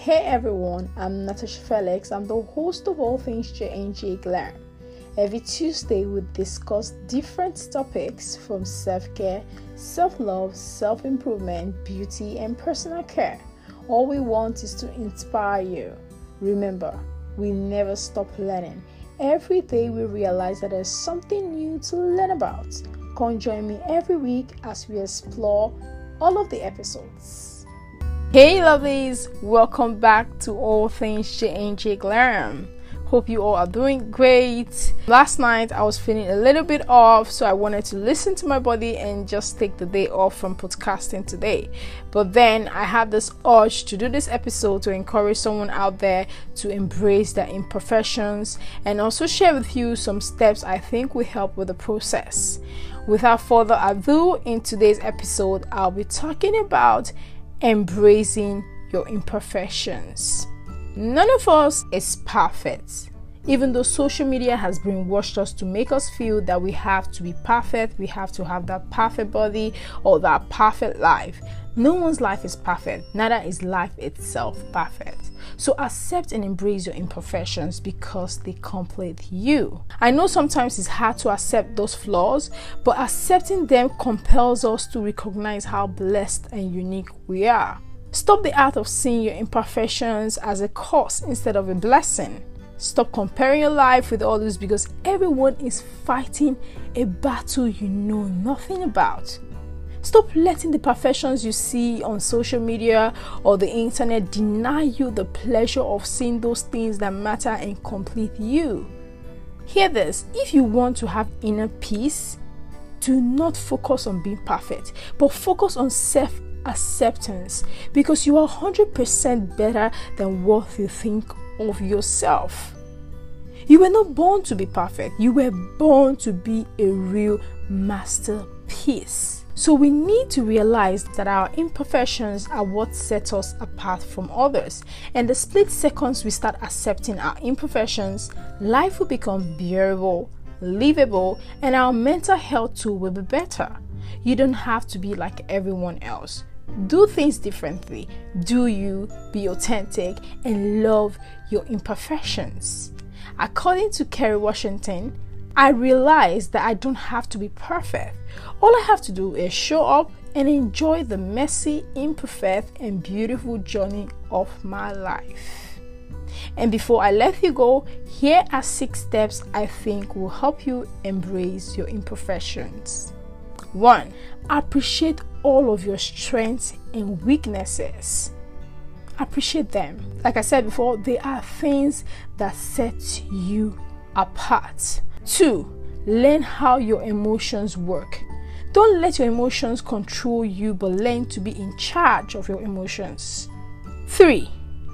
Hey everyone, I'm Natasha Felix. I'm the host of All Things JNJ Glam. Every Tuesday, we discuss different topics from self care, self love, self improvement, beauty, and personal care. All we want is to inspire you. Remember, we never stop learning. Every day, we realize that there's something new to learn about. Come join me every week as we explore all of the episodes. Hey, lovelies, welcome back to All Things JNJ Glam. Hope you all are doing great. Last night I was feeling a little bit off, so I wanted to listen to my body and just take the day off from podcasting today. But then I had this urge to do this episode to encourage someone out there to embrace their imperfections and also share with you some steps I think will help with the process. Without further ado, in today's episode, I'll be talking about embracing your imperfections. None of us is perfect. Even though social media has brainwashed us to make us feel that we have to be perfect, we have to have that perfect body or that perfect life. No one's life is perfect, neither is life itself perfect. So accept and embrace your imperfections because they complete you. I know sometimes it's hard to accept those flaws, but accepting them compels us to recognize how blessed and unique we are. Stop the art of seeing your imperfections as a curse instead of a blessing. Stop comparing your life with others because everyone is fighting a battle you know nothing about. Stop letting the perfections you see on social media or the internet deny you the pleasure of seeing those things that matter and complete you. Hear this if you want to have inner peace, do not focus on being perfect, but focus on self acceptance because you are 100% better than what you think of yourself. You were not born to be perfect, you were born to be a real masterpiece. So we need to realize that our imperfections are what set us apart from others. And the split seconds we start accepting our imperfections, life will become bearable, livable, and our mental health too will be better. You don't have to be like everyone else. Do things differently. Do you be authentic and love your imperfections? According to Kerry Washington, I realized that I don't have to be perfect. All I have to do is show up and enjoy the messy, imperfect, and beautiful journey of my life. And before I let you go, here are six steps I think will help you embrace your imperfections. 1. Appreciate all of your strengths and weaknesses. Appreciate them. Like I said before, they are things that set you apart. 2. Learn how your emotions work. Don't let your emotions control you, but learn to be in charge of your emotions. 3.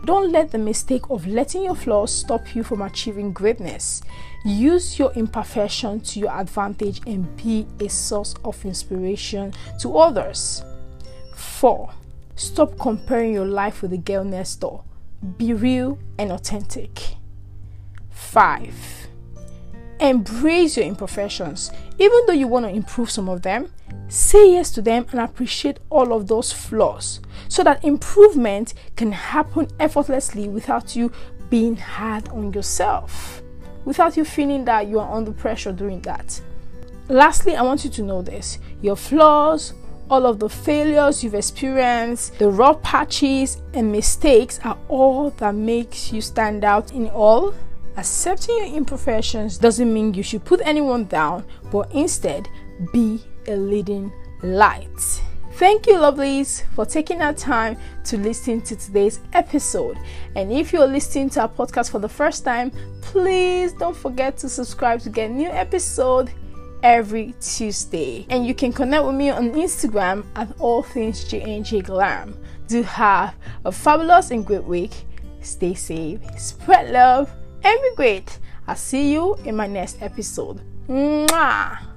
Don't let the mistake of letting your flaws stop you from achieving greatness. Use your imperfection to your advantage and be a source of inspiration to others. 4. Stop comparing your life with the girl next door. Be real and authentic. 5. Embrace your imperfections. Even though you want to improve some of them, say yes to them and appreciate all of those flaws so that improvement can happen effortlessly without you being hard on yourself, without you feeling that you are under pressure doing that. Lastly, I want you to know this your flaws, all of the failures you've experienced, the rough patches and mistakes are all that makes you stand out in all. Accepting your imperfections doesn't mean you should put anyone down, but instead be a leading light. Thank you, lovelies, for taking our time to listen to today's episode. And if you're listening to our podcast for the first time, please don't forget to subscribe to get new episode every Tuesday. And you can connect with me on Instagram at all things JNJ Glam. Do have a fabulous and great week. Stay safe, spread love, great. I'll see you in my next episode. Mwah!